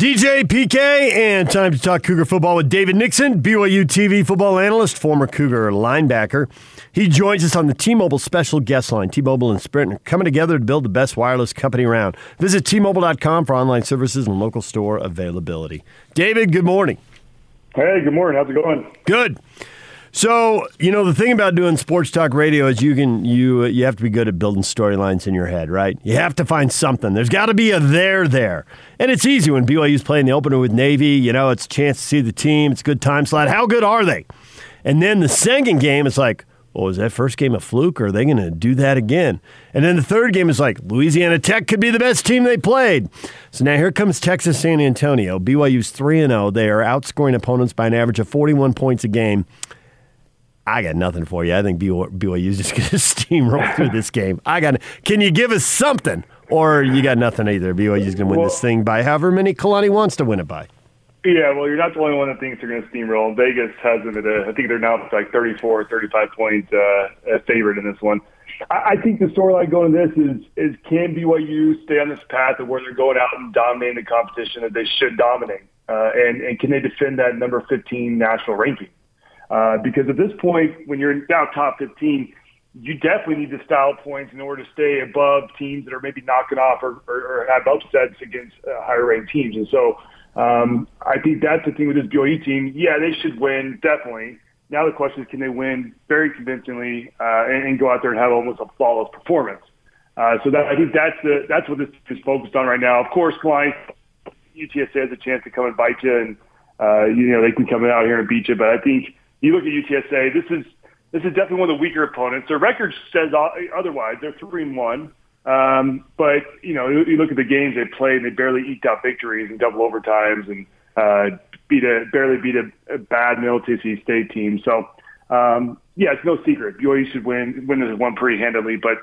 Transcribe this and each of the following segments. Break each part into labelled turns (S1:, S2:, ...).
S1: DJ PK, and time to talk Cougar football with David Nixon, BYU TV football analyst, former Cougar linebacker. He joins us on the T-Mobile special guest line. T-Mobile and Sprint are coming together to build the best wireless company around. Visit T-Mobile.com for online services and local store availability. David, good morning.
S2: Hey, good morning. How's it going?
S1: Good. So you know the thing about doing sports talk radio is you can you you have to be good at building storylines in your head, right? You have to find something. There's got to be a there there, and it's easy when BYU's playing the opener with Navy. You know, it's a chance to see the team. It's a good time slot. How good are they? And then the second game is like, oh, well, was that first game a fluke, or are they going to do that again? And then the third game is like, Louisiana Tech could be the best team they played. So now here comes Texas San Antonio. BYU's 3 and 0. They are outscoring opponents by an average of 41 points a game. I got nothing for you. I think BYU is just going to steamroll through this game. I got. Can you give us something, or you got nothing either? BYU is going to win well, this thing by however many Kalani wants to win it by.
S2: Yeah, well, you're not the only one that thinks they're going to steamroll. Vegas has them at a, I think they're now like 34, 35 point uh, favorite in this one. I, I think the storyline going to this is is can BYU stay on this path of where they're going out and dominating the competition that they should dominate, uh, and and can they defend that number 15 national ranking? Uh, because at this point, when you're now top 15, you definitely need to style points in order to stay above teams that are maybe knocking off or, or, or have upsets against uh, higher ranked teams. And so um, I think that's the thing with this BYU team. Yeah, they should win, definitely. Now the question is, can they win very convincingly uh, and, and go out there and have almost a flawless performance? Uh, so that, I think that's the that's what this is focused on right now. Of course, Klein, UTSA has a chance to come and bite you, and uh, you know they can come out here and beat you. But I think you look at UTSA. This is this is definitely one of the weaker opponents. Their record says otherwise. They're three and one. Um, but you know, you look at the games they played, and they barely eked out victories in double overtimes, and uh, beat a barely beat a, a bad Middle Tennessee State team. So um, yeah, it's no secret. BYU should win win this one pretty handily, but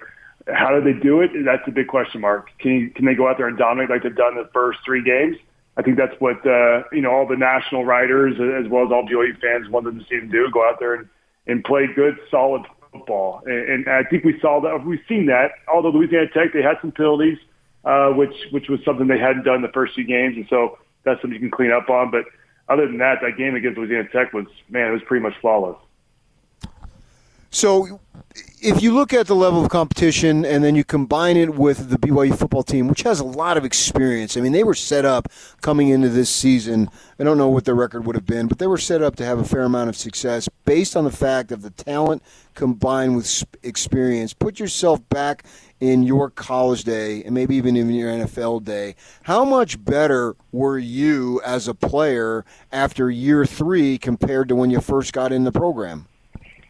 S2: how do they do it? That's a big question mark. Can you, can they go out there and dominate like they've done the first three games? I think that's what uh, you know all the national writers as well as all BYU fans wanted to see them do: go out there and, and play good, solid football. And, and I think we saw that. We've seen that. Although Louisiana Tech, they had some penalties, uh, which which was something they hadn't done the first few games, and so that's something you can clean up on. But other than that, that game against Louisiana Tech was man, it was pretty much flawless.
S3: So, if you look at the level of competition and then you combine it with the BYU football team, which has a lot of experience, I mean, they were set up coming into this season. I don't know what their record would have been, but they were set up to have a fair amount of success based on the fact of the talent combined with experience. Put yourself back in your college day and maybe even in your NFL day. How much better were you as a player after year three compared to when you first got in the program?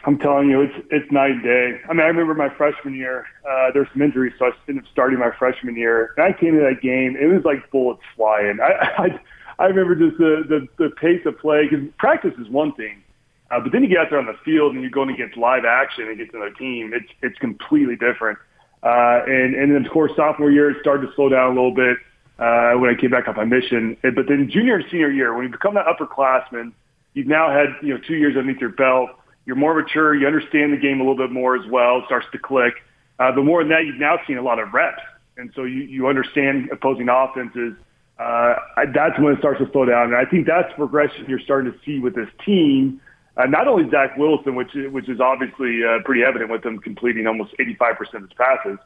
S2: I'm telling you, it's it's night and day. I mean, I remember my freshman year. Uh, there's some injuries, so I ended up starting my freshman year. And I came to that game, it was like bullets flying. I I, I remember just the, the the pace of play because practice is one thing, uh, but then you get out there on the field and you're going against live action against another team. It's it's completely different. Uh, and and then of course sophomore year it started to slow down a little bit uh, when I came back off my mission. But then junior and senior year, when you become that upperclassman, you've now had you know two years underneath your belt you're more mature. You understand the game a little bit more as well. It starts to click. Uh, but more than that, you've now seen a lot of reps, and so you, you understand opposing offenses. Uh, that's when it starts to slow down, and I think that's progression you're starting to see with this team. Uh, not only Zach Wilson, which which is obviously uh, pretty evident with them completing almost 85% of his passes,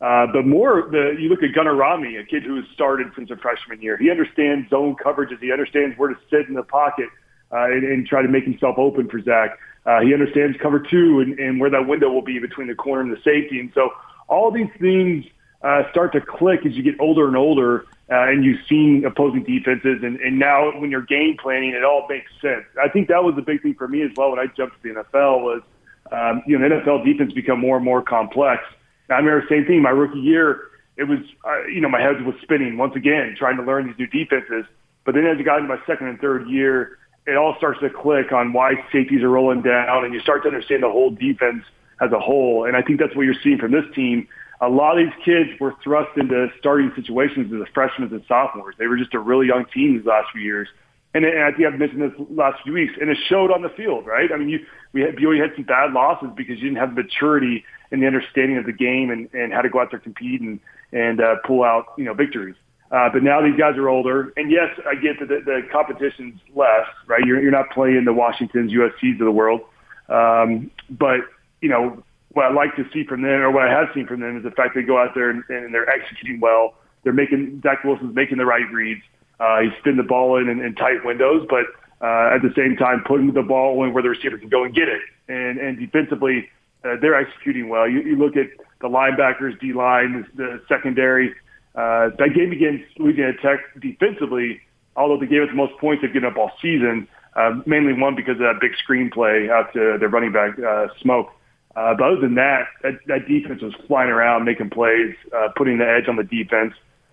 S2: uh, but more the you look at Gunnar Romney, a kid who has started since a freshman year. He understands zone coverages. He understands where to sit in the pocket uh, and, and try to make himself open for Zach. Uh, he understands cover two and, and where that window will be between the corner and the safety. And so all these things uh, start to click as you get older and older, uh, and you've seen opposing defenses. And, and now when you're game planning, it all makes sense. I think that was the big thing for me as well when I jumped to the NFL was, um, you know, the NFL defense become more and more complex. I remember the same thing my rookie year. It was, uh, you know, my head was spinning once again, trying to learn these new defenses. But then as I got into my second and third year, it all starts to click on why safeties are rolling down, and you start to understand the whole defense as a whole. And I think that's what you're seeing from this team. A lot of these kids were thrust into starting situations as freshmen and sophomores. They were just a really young team these last few years. And, and I think I've mentioned this last few weeks, and it showed on the field, right? I mean, you, we had, BYU had some bad losses because you didn't have the maturity and the understanding of the game and, and how to go out there compete and, and uh, pull out, you know, victories. Uh, but now these guys are older, and yes, I get that the, the competition's less, right? You're, you're not playing the Washingtons, USC's of the world. Um, but, you know, what I like to see from them, or what I have seen from them, is the fact they go out there and, and they're executing well. They're making, Zach Wilson's making the right reads. Uh, he's spin the ball in, in, in tight windows, but uh, at the same time, putting the ball in where the receiver can go and get it. And, and defensively, uh, they're executing well. You, you look at the linebackers, D line, the secondary, uh, that game against Louisiana Tech defensively, although they gave us the most points they've given up all season, uh, mainly one because of that big screenplay out to their running back, uh, Smoke. Uh, but other than that, that, that defense was flying around, making plays, uh, putting the edge on the defense,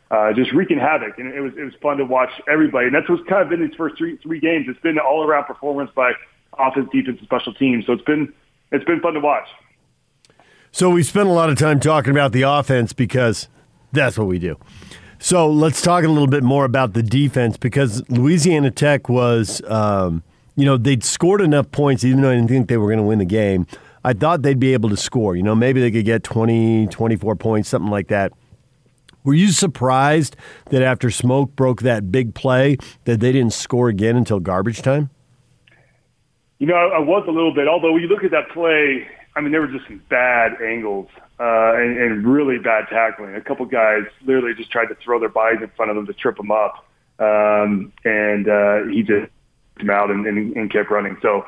S2: uh, just wreaking havoc. And it was it was fun to watch everybody. And that's what's kind of been these first three three games. It's been an all around performance by offense, defense, and special teams. So it's been it's been fun to watch.
S1: So we spent a lot of time talking about the offense because that's what we do. So let's talk a little bit more about the defense because Louisiana Tech was, um, you know, they'd scored enough points, even though I didn't think they were going to win the game. I thought they'd be able to score. You know, maybe they could get 20, 24 points, something like that. Were you surprised that after Smoke broke that big play that they didn't score again until garbage time?
S2: You know, I, I was a little bit. Although when you look at that play, I mean, there were just some bad angles uh, and, and really bad tackling. A couple guys literally just tried to throw their bodies in front of him to trip him up, um, and uh, he just came out and, and, and kept running. So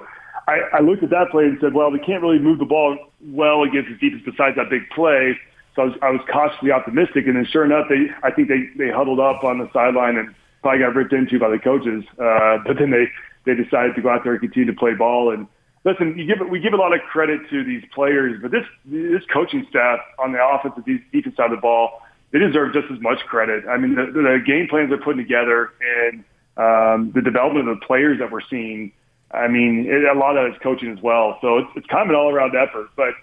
S2: I, I looked at that play and said, well, we can't really move the ball well against the defense besides that big play. So I was, I was cautiously optimistic, and then sure enough, they I think they they huddled up on the sideline and probably got ripped into by the coaches. Uh, but then they they decided to go out there and continue to play ball and listen, you give we give a lot of credit to these players, but this this coaching staff on the offensive defense side of the ball, they deserve just as much credit. I mean, the, the game plans they're putting together and um, the development of the players that we're seeing. I mean, it, a lot of that is coaching as well. So it's, it's kind of an all-around effort. But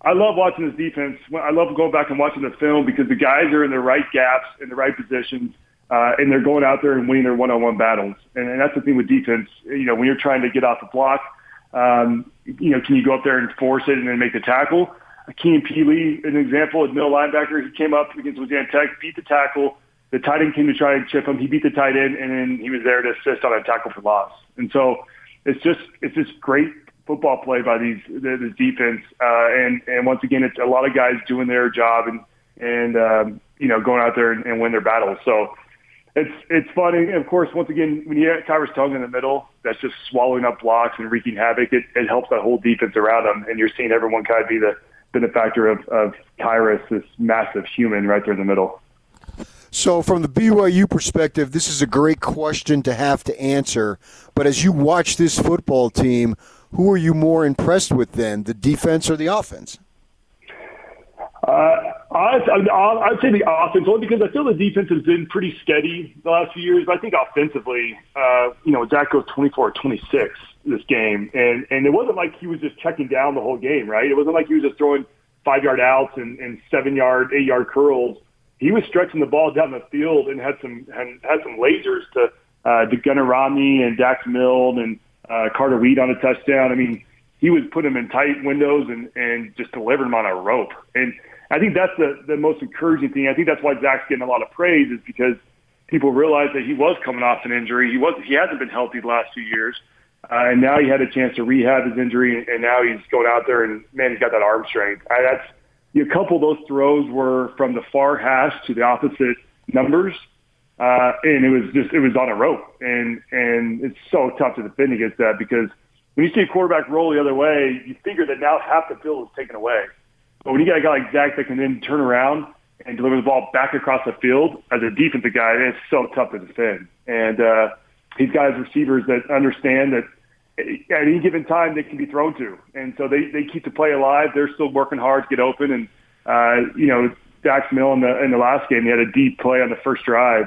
S2: I love watching this defense. I love going back and watching the film because the guys are in the right gaps, in the right positions, uh, and they're going out there and winning their one-on-one battles. And, and that's the thing with defense. You know, when you're trying to get off the block – um, you know, can you go up there and force it and then make the tackle? Keenan Pili, an example, as middle linebacker, he came up against Louisiana Tech, beat the tackle. The tight end came to try and chip him. He beat the tight end, and then he was there to assist on a tackle for loss. And so it's just it's just great football play by these this defense. Uh, and and once again, it's a lot of guys doing their job and and um, you know going out there and, and win their battles. So it's it's funny. Of course, once again, when you have Khyiris Tonga in the middle, that's just swallowing up blocks and wreaking havoc. It, it helps that whole defense around him, and you're seeing everyone kind of be the benefactor of, of this massive human right there in the middle.
S3: So, from the BYU perspective, this is a great question to have to answer. But as you watch this football team, who are you more impressed with then, the defense or the offense?
S2: Uh, Honestly, I'd say the offense only because I feel the defense has been pretty steady the last few years. But I think offensively, uh, you know, Zach goes 24-26 this game, and and it wasn't like he was just checking down the whole game, right? It wasn't like he was just throwing five yard outs and, and seven yard, eight yard curls. He was stretching the ball down the field and had some had, had some lasers to uh, to Gunnar Romney and Dax Milne and uh, Carter Reed on a touchdown. I mean, he was putting them in tight windows and and just delivering them on a rope and I think that's the, the most encouraging thing. I think that's why Zach's getting a lot of praise is because people realize that he was coming off an injury. He was he hasn't been healthy the last few years, uh, and now he had a chance to rehab his injury, and now he's going out there and man, he's got that arm strength. I, that's a couple of those throws were from the far hash to the opposite numbers, uh, and it was just it was on a rope, and and it's so tough to defend against that because when you see a quarterback roll the other way, you figure that now half the field is taken away. But when you got a guy like Zach that can then turn around and deliver the ball back across the field as a defensive guy, it's so tough to defend. And uh, he's got his receivers that understand that at any given time they can be thrown to, and so they they keep the play alive. They're still working hard to get open, and uh, you know Dax Milne in the in the last game, he had a deep play on the first drive.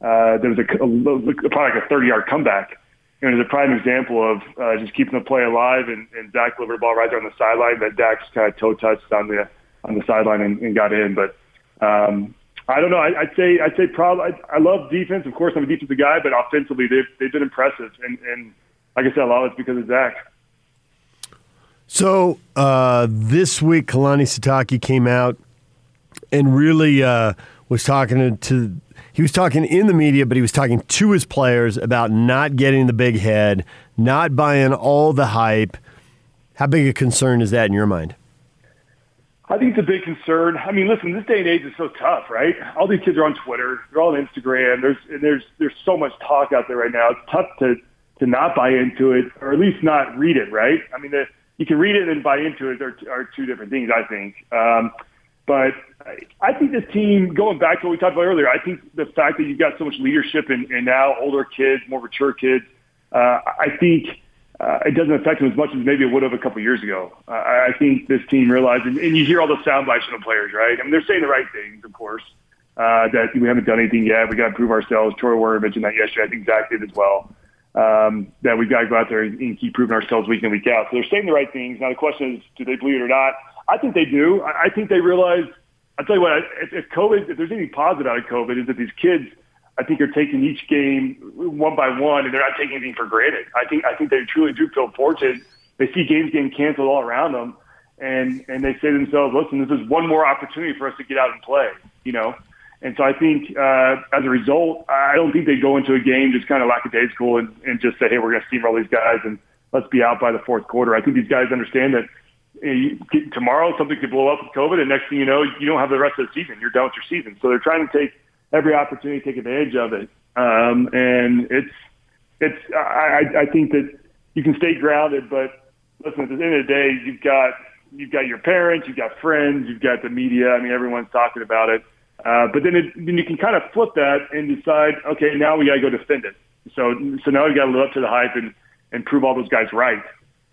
S2: Uh, there was a, a, a probably like a 30 yard comeback it was a prime example of uh, just keeping the play alive. And, and Zach delivered the ball right there on the sideline that Dax kind of toe touched on the on the sideline and, and got in. But um, I don't know. I, I'd say I'd say probably I, I love defense. Of course, I'm a defensive guy, but offensively they've they've been impressive. And, and like I said, a lot of it's because of Zach.
S1: So uh, this week, Kalani Sitake came out and really uh, was talking to, to he was talking in the media, but he was talking to his players about not getting the big head, not buying all the hype. How big a concern is that in your mind?
S2: I think it's a big concern. I mean, listen, this day and age is so tough, right? All these kids are on Twitter, they're all on Instagram. There's there's there's so much talk out there right now. It's tough to to not buy into it, or at least not read it, right? I mean, the, you can read it and buy into it are, are two different things, I think. Um, but I think this team, going back to what we talked about earlier, I think the fact that you've got so much leadership and, and now older kids, more mature kids, uh, I think uh, it doesn't affect them as much as maybe it would have a couple years ago. Uh, I think this team realized, and, and you hear all the sound bites from the players, right? I mean, they're saying the right things, of course, uh, that we haven't done anything yet. We got to prove ourselves. Troy Warner mentioned that yesterday. I think Zach did as well. Um, that we've got to go out there and, and keep proving ourselves week in, week out. So they're saying the right things. Now the question is, do they believe it or not? I think they do. I, I think they realize. I'll tell you what. If, if COVID, if there's anything positive out of COVID, is that these kids – I think are taking each game one by one, and they're not taking anything for granted. I think I think they truly do feel fortunate. They see games getting canceled all around them, and and they say to themselves, "Listen, this is one more opportunity for us to get out and play." You know, and so I think uh, as a result, I don't think they go into a game just kind of lackadaisical and, and just say, "Hey, we're going to steamroll these guys and let's be out by the fourth quarter." I think these guys understand that you tomorrow something could blow up with COVID, and next thing you know, you don't have the rest of the season. You're done with your season. So they're trying to take every opportunity to take advantage of it. Um, and it's it's I, I think that you can stay grounded, but listen, at the end of the day, you've got you've got your parents, you've got friends, you've got the media. I mean, everyone's talking about it. Uh, but then, it, then you can kind of flip that and decide, okay, now we got to go defend it. So so now we got to live up to the hype and and prove all those guys right.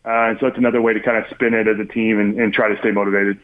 S2: Uh, and so that's another way to kind of spin it as a team and, and try to stay motivated.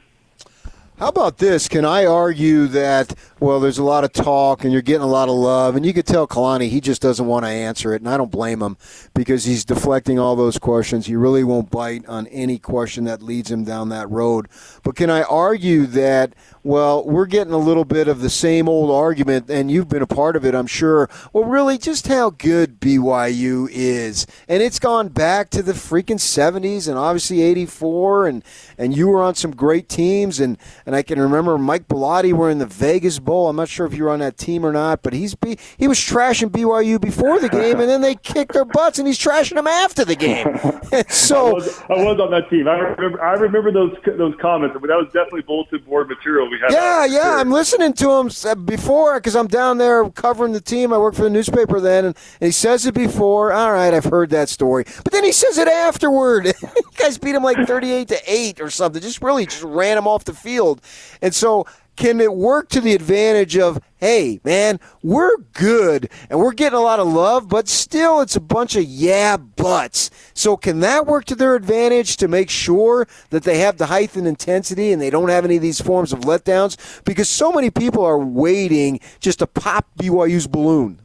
S3: How about this? Can I argue that, well, there's a lot of talk and you're getting a lot of love, and you could tell Kalani he just doesn't want to answer it, and I don't blame him because he's deflecting all those questions. He really won't bite on any question that leads him down that road. But can I argue that well, we're getting a little bit of the same old argument, and you've been a part of it, I'm sure. Well, really, just how good BYU is. And it's gone back to the freaking 70s and obviously 84, and, and you were on some great teams. And, and I can remember Mike Bellotti were in the Vegas Bowl. I'm not sure if you were on that team or not, but he's he was trashing BYU before the game, and then they kicked their butts, and he's trashing them after the game. so
S2: I was, I was, on that team. I remember, I remember those, those comments. But That was definitely bulletin board material we had.
S3: Yeah, yeah. Sure. I'm listening to him uh, before because I'm down there covering the team. I work for the newspaper then, and, and, he says it before. All right, I've heard that story, but then he says it afterward. you guys beat him like 38 to eight or something. Just really just ran him off the field, and so can it work to the advantage of hey man we're good and we're getting a lot of love but still it's a bunch of yeah buts. So can that work to their advantage to make sure that they have the height and intensity and they don't have any of these forms of letdowns? Because so many people are waiting just to pop BYU's balloon.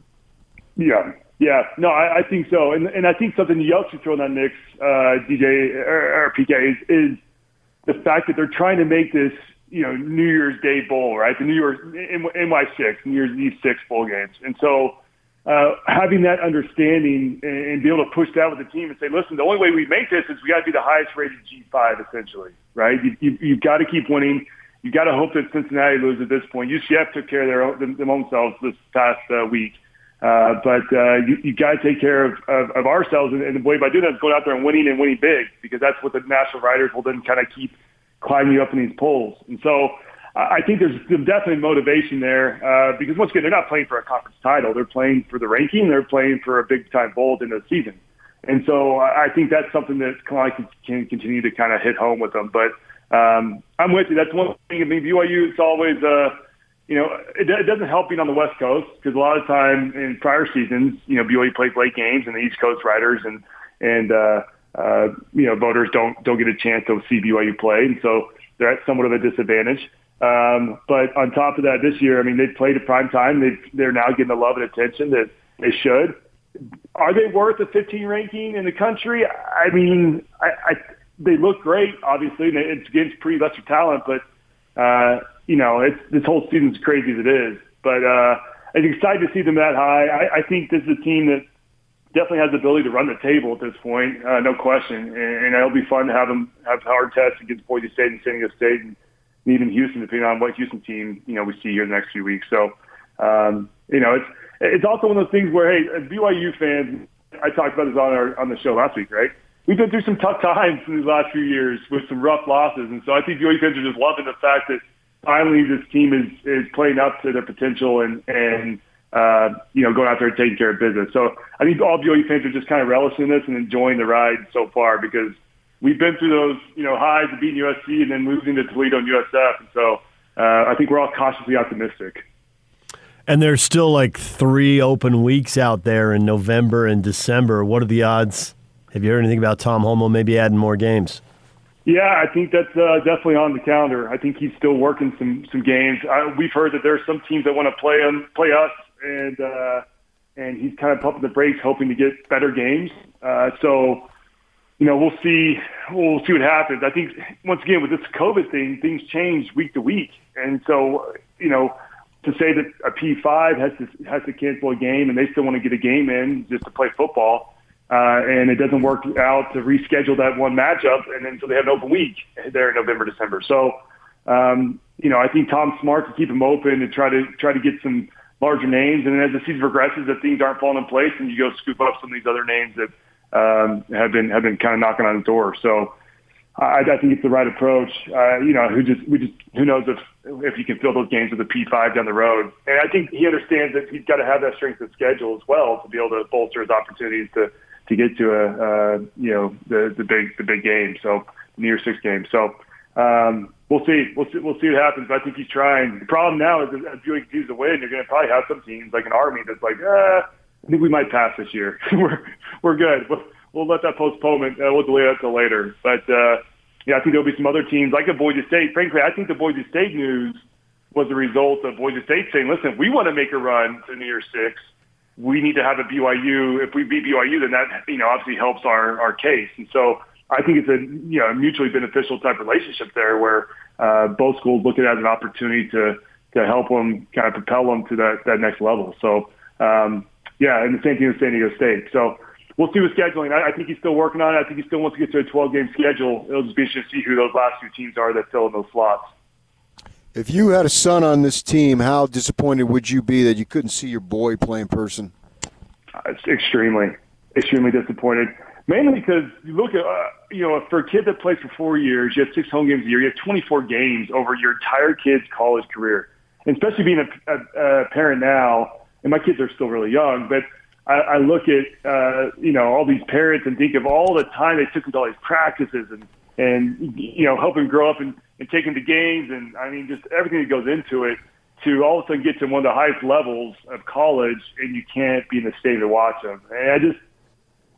S2: Yeah. Yeah, no, I, I think so, and and I think something else you throw in that mix, uh, DJ or, or PK is, is the fact that they're trying to make this you know, New Year's Day bowl, right? The New Year's NY6, New Year's Eve six bowl games, and so uh, having that understanding and, and be able to push that with the team and say, listen, the only way we make this is we got to be the highest rated G5, essentially, right? You, you, you've got to keep winning. You got to hope that Cincinnati loses at this point. UCF took care of their own, them, them own this past uh, week. Uh, but uh, you, you got to take care of, of, of ourselves, and, and the way by doing that is going out there and winning and winning big, because that's what the national writers will then kind of keep – climb you up in these polls. And so I think there's definitely motivation there uh, because once again, they're not playing for a conference title. They're playing for the ranking. They're playing for a big time bowl in the season. And so I think that's something that Kalani can, can continue to kind of hit home with them. But um, I'm with you. That's one thing. I mean, BYU, it's always, uh, you know, it, it doesn't help being on the West Coast because a lot of time in prior seasons, you know, BYU plays late games and the East Coast writers and, and, uh, uh, you know, voters don't don't get a chance to see BYU play, and so they're at somewhat of a disadvantage. Um, but on top of that, this year, I mean, they've played at prime time. They they're now getting the love and attention that they should. Are they worth a 15 ranking in the country? I mean, I, I they look great. Obviously, and it's against pretty lesser talent, but uh, you know, it's this whole season's crazy as it is. But uh, I'm excited to see them that high. I, I think this is a team that definitely has the ability to run the table at this point, uh, no question. And, and it'll be fun to have them have hard tests against Boise State and San Diego State and even Houston, depending on what Houston team you know we see here in the next few weeks. So um, you know, it's it's also one of those things where hey, as BYU fans, I talked about this on our on the show last week, right? We've been through some tough times in these last few years with some rough losses, and so I think BYU fans are just loving the fact that finally this team is is playing up to their potential and and uh, you know going out there and taking care of business. So I think all BYU fans are just kind of relishing this and enjoying the ride so far because we've been through those you know highs of beating USC and then losing to Toledo and USF, and so uh, I think we're all cautiously optimistic.
S1: And there's still like three open weeks out there in November and December. What are the odds? Have you heard anything about Tom Holmoe maybe adding more games?
S2: Yeah, I think that's uh, definitely on the calendar. I think he's still working some some games. I, we've heard that there are some teams that want to play him, play us, and uh, and he's kind of pumping the brakes, hoping to get better games. Uh, so, you know, we'll see. We'll see what happens. I think once again with this COVID thing, things change week to week, and so you know, to say that a P5 has to has to cancel a game and they still want to get a game in just to play football uh, and it doesn't work out to reschedule that one matchup, and then so they have an open week there in November, December. So, um, you know, I think Tom's smart to keep them open and try to try to get some larger names, and then as the season progresses, if things aren't falling in place, and you go scoop up some of these other names that um, have been have been kind of knocking on the door. So. I, I think it's the right approach. Uh, you know, who just we just who knows if if he can fill those games with a P5 down the road. And I think he understands that he's got to have that strength of schedule as well to be able to bolster his opportunities to to get to a uh, you know the the big the big game. So New Year's Six game. So um, we'll see. We'll see. We'll see what happens. I think he's trying. The problem now is as BYU continues to win, you're going to probably have some teams like an Army that's like, uh, I think we might pass this year. we're we're good. We'll, we'll let that postponement. Uh, we'll delay that till later. But uh, yeah, I think there'll be some other teams like a Boise State. Frankly, I think the Boise State news was a result of Boise State saying, "Listen, we want to make a run to New Year's Six we need to have a BYU. If we beat BYU, then that you know obviously helps our our case. And so I think it's a you know mutually beneficial type relationship there, where uh, both schools look at it as an opportunity to to help them kind of propel them to that that next level. So um, yeah, and the same thing with San Diego State. So we'll see with scheduling. I, I think he's still working on it. I think he still wants to get to a 12 game schedule. It'll just be interesting to see who those last two teams are that fill in those slots.
S3: If you had a son on this team, how disappointed would you be that you couldn't see your boy play in person?
S2: Uh, extremely, extremely disappointed. Mainly because you look at, uh, you know, for a kid that plays for four years, you have six home games a year. You have 24 games over your entire kid's college career. And especially being a, a, a parent now, and my kids are still really young, but I, I look at, uh, you know, all these parents and think of all the time they took into all these practices and, and, you know, helping grow up and, and them to games. And I mean, just everything that goes into it to all of a sudden get to one of the highest levels of college and you can't be in the state to watch them. And I just,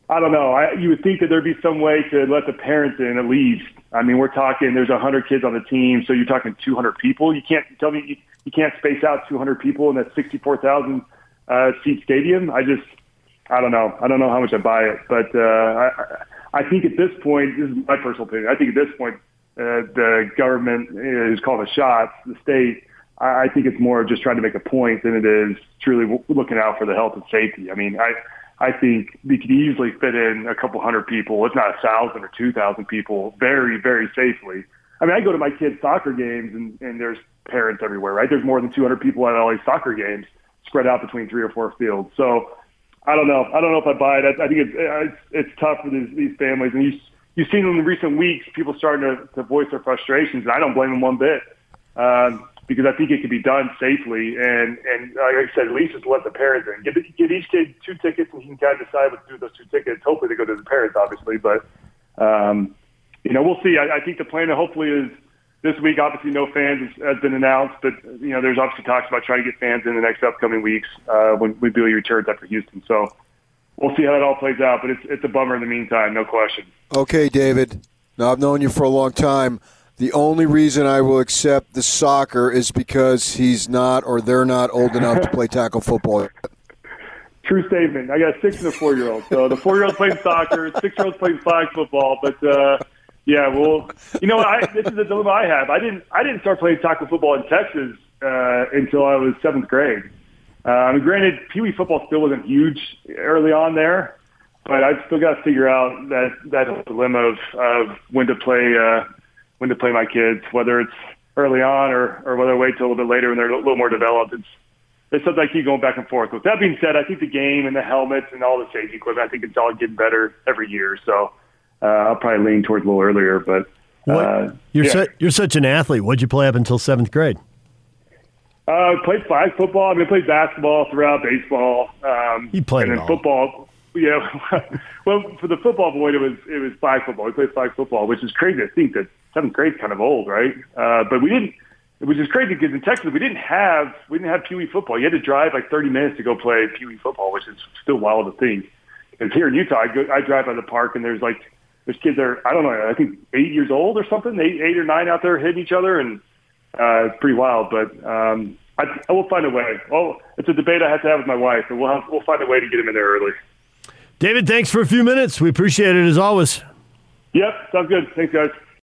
S2: I don't know. I, you would think that there'd be some way to let the parents in at least. I mean, we're talking. There's 100 kids on the team, so you're talking 200 people. You can't tell me you, you can't space out 200 people in that 64,000 uh, seat stadium. I just, I don't know. I don't know how much I buy it, but uh, I, I think at this point, this is my personal opinion. I think at this point, uh, the government is calling the shots. The state I think it's more just trying to make a point than it is truly looking out for the health and safety. I mean, I I think we could easily fit in a couple hundred people, if not a thousand or two thousand people, very very safely. I mean, I go to my kids' soccer games and, and there's parents everywhere, right? There's more than 200 people at all these soccer games spread out between three or four fields. So I don't know. I don't know if I buy it. I, I think it's, it's it's tough for these these families, and you you've seen in the recent weeks people starting to, to voice their frustrations, and I don't blame them one bit. Um, because I think it can be done safely. And and like I said, at least just let the parents in. Give, each kid two tickets, and he can kind of decide what to do with those two tickets. Hopefully, they go to the parents, obviously. But um, you know, we'll see. I, I think the plan hopefully is this week. Obviously, no fans has, been announced, but you know, there's obviously talks about trying to get fans in the next upcoming weeks uh, when when Billy returns after Houston. So. We'll see how that all plays out, but it's it's a bummer in the meantime, no question.
S3: Okay, David. Now I've known you for a long time. The only reason I will accept the soccer is because he's not or they're not old enough to play tackle football.
S2: True statement. I got six and a four year old. So the four year old playing soccer, six year old playing flag football. But uh, yeah, well, you know, I, this is a dilemma I have. I didn't I didn't start playing tackle football in Texas uh, until I was seventh grade. Mean, granted, Pee Wee football still wasn't huge early on there, but I've still got to figure out that that dilemma of, of when to play. Uh, when to play my kids, whether it's early on or, or whether I wait till a little bit later when they're a little more developed. It's it's something I keep going back and forth with. That being said, I think the game and the helmets and all the safety equipment, I think it's all getting better every year. So uh, I'll probably lean towards a little earlier, but.
S1: Uh, you're, yeah. su- you're such an athlete. What'd you play up until seventh grade?
S2: Uh, played flag football. I mean, I played basketball throughout, baseball. Um,
S1: you played
S2: and
S1: then
S2: football. Yeah, well, for the football void, it was it was flag football. We played flag football, which is crazy to think that seventh grade's kind of old, right? Uh, but we didn't. It was just crazy because in Texas we didn't have we didn't have Pee Wee football. You had to drive like 30 minutes to go play Pee Wee football, which is still wild to think. Because here in Utah, I, go, I drive by the park and there's like there's kids that are I don't know I think eight years old or something, eight eight or nine out there hitting each other, and uh, it's pretty wild. But um, I, I will find a way. Well, it's a debate I have to have with my wife, and we'll have, we'll find a way to get him in there early.
S1: David, thanks for a few minutes. We appreciate it as always.
S2: Yep, sounds good. Thanks, guys.